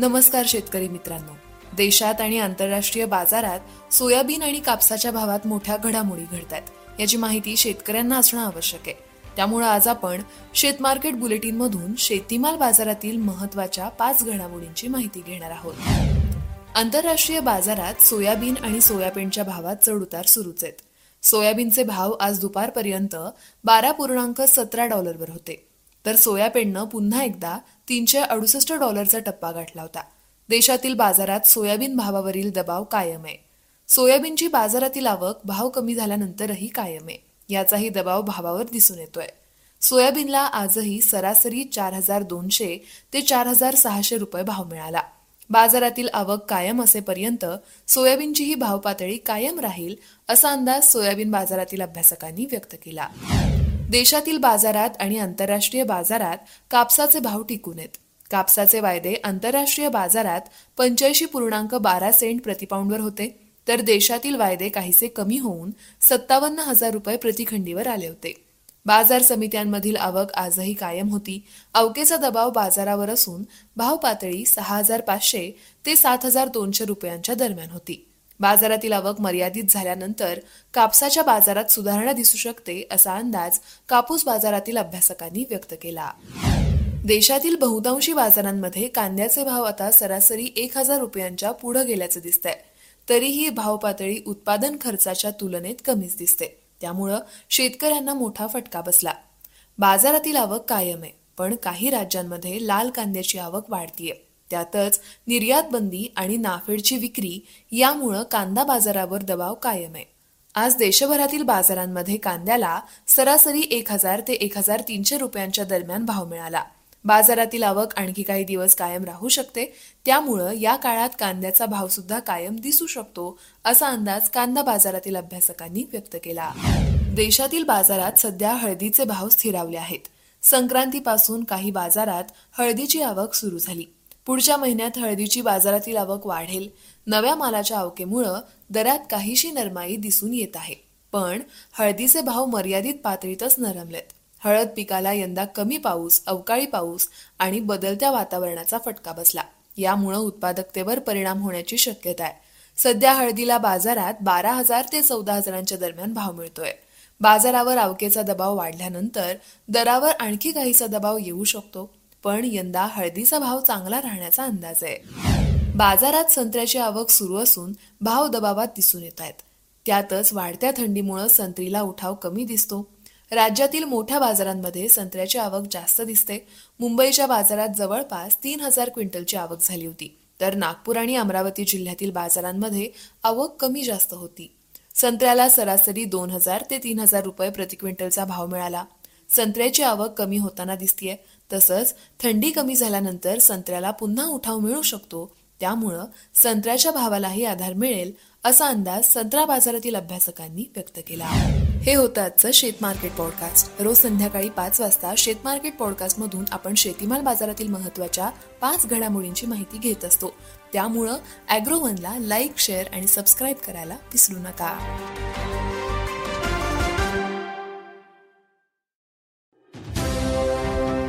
नमस्कार शेतकरी मित्रांनो. देशात आणि आंतरराष्ट्रीय बाजारात सोयाबीन आणि कापसाच्या भावात मोठ्या घडामोडी घडत आहेत याची माहिती शेतकऱ्यांना असणं आवश्यक आहे. त्यामुळे आज आपण शेतमार्केट बुलेटिन मधून शेतीमाल बाजारातील महत्त्वाच्या पाच घडामोडींची माहिती घेणार आहोत. आंतरराष्ट्रीय बाजारात सोयाबीन आणि सोयाबीनच्या भावात चढउतार सुरूच आहेत. सोयाबीनचे भाव आज दुपारपर्यंत बारा पूर्णांक सतरा डॉलरवर होते. तर सोयाबीननं पुन्हा एकदा तीनशे अडुसष्ट डॉलरचा टप्पा गाठला होता. देशातील बाजारात सोयाबीन भावावरील दबाव कायम आहे. सोयाबीनची बाजारातील आवक भाव कमी झाल्यानंतरही कायम आहे. याचाही दबाव भावावर दिसून येतोय. सोयाबीनला आजही सरासरी चार हजार दोनशे ते चार हजार सहाशे रुपये भाव मिळाला. बाजारातील आवक कायम असेपर्यंत सोयाबीनची ही भाव पातळी कायम राहील असा अंदाज सोयाबीन बाजारातील अभ्यासकांनी व्यक्त केला. देशातील बाजारात आणि आंतरराष्ट्रीय बाजारात कापसाचे भाव टिकून आहेत. कापसाचे वायदे आंतरराष्ट्रीय बाजारात पंच्याऐंशी पूर्णांक बारा सेंट प्रतिपाऊंडवर होते तर देशातील वायदे काहीसे कमी होऊन सत्तावन्न हजार रुपये प्रतिखंडीवर आले होते. बाजार समित्यांमधील आवक आजही कायम होती. अवकेचा दबाव बाजारावर असून भाव पातळी सहा हजार पाचशे ते सात हजार दोनशे रुपयांच्या दरम्यान होती. बाजारातील आवक मर्यादित झाल्यानंतर कापसाच्या बाजारात सुधारणा दिसू शकते असा अंदाज कापूस बाजारातील अभ्यासकांनी व्यक्त केला. देशातील बहुतांशी बाजारांमध्ये कांद्याचे भाव आता सरासरी एक हजार रुपयांच्या पुढे गेल्याचं दिसतंय. तरीही भाव पातळी उत्पादन खर्चाच्या तुलनेत कमीच दिसते. त्यामुळं शेतकऱ्यांना मोठा फटका बसला. बाजारातील आवक कायम आहे पण काही राज्यांमध्ये लाल कांद्याची आवक वाढतीये. त्यातच निर्यात बंदी आणि नाफेडची विक्री यामुळं कांदा बाजारावर दबाव कायम आहे. आज देशभरातील बाजारांमध्ये कांद्याला सरासरी एक हजार ते एक हजार तीनशे रुपयांच्या दरम्यान भाव मिळाला. बाजारातील आवक आणखी काही दिवस कायम राहू शकते त्यामुळं या काळात कांद्याचा भाव सुद्धा कायम दिसू शकतो असा अंदाज कांदा बाजारातील अभ्यासकांनी व्यक्त केला. देशातील बाजारात सध्या हळदीचे भाव स्थिरावले आहेत. संक्रांतीपासून काही बाजारात हळदीची आवक सुरू झाली. पुढच्या महिन्यात हळदीची बाजारातील आवक वाढेल. नव्या मालाच्या आवकेमुळं दरात काहीशी नरमाई दिसून येत आहे. पण हळदीचे भाव मर्यादित पातळीतच नरमलेत. हळद पिकाला यंदा कमी पाऊस अवकाळी पाऊस आणि बदलत्या वातावरणाचा फटका बसला. यामुळं उत्पादकतेवर परिणाम होण्याची शक्यता आहे. सध्या हळदीला बाजारात बारा हजार ते चौदा हजारांच्या दरम्यान भाव मिळतोय. बाजारावर आवकेचा दबाव वाढल्यानंतर दरावर आणखी काहीसा दबाव येऊ शकतो? पण यंदा हळदीचा भाव चांगला राहण्याचा अंदाज आहे. बाजारात संत्र्याची आवक सुरू असून भाव दबावात दिसून येत आहेत. त्यातच वाढत्या थंडीमुळे संत्रीला उठाव कमी दिसतो. राज्यातील मोठ्या बाजारांमध्ये संत्र्याची आवक जास्त दिसते. मुंबईच्या बाजारात जवळपास तीन हजार क्विंटलची आवक झाली होती. तर नागपूर आणि अमरावती जिल्ह्यातील बाजारांमध्ये आवक कमी जास्त होती. संत्र्याला सरासरी दोन हजार ते तीन हजार रुपये प्रति क्विंटलचा भाव मिळाला. संत्र्याची आवक कमी होताना दिसतीये. तसंच थंडी कमी झाल्यानंतर संत्र्याला पुन्हा उठाव मिळू शकतो. त्यामुळं संत्र्याच्या भावालाही आधार मिळेल असा अंदाज संत्रा बाजारातील अभ्यासकांनी व्यक्त केला. हे होतं आजचं शेत मार्केट पॉडकास्ट. रोज संध्याकाळी पाच वाजता शेत मार्केट पॉडकास्ट मधून आपण शेतीमाल बाजारातील महत्त्वाच्या पाच घडामोडींची माहिती घेत असतो. त्यामुळं अॅग्रोवनला लाईक शेअर आणि सबस्क्राईब करायला विसरू नका.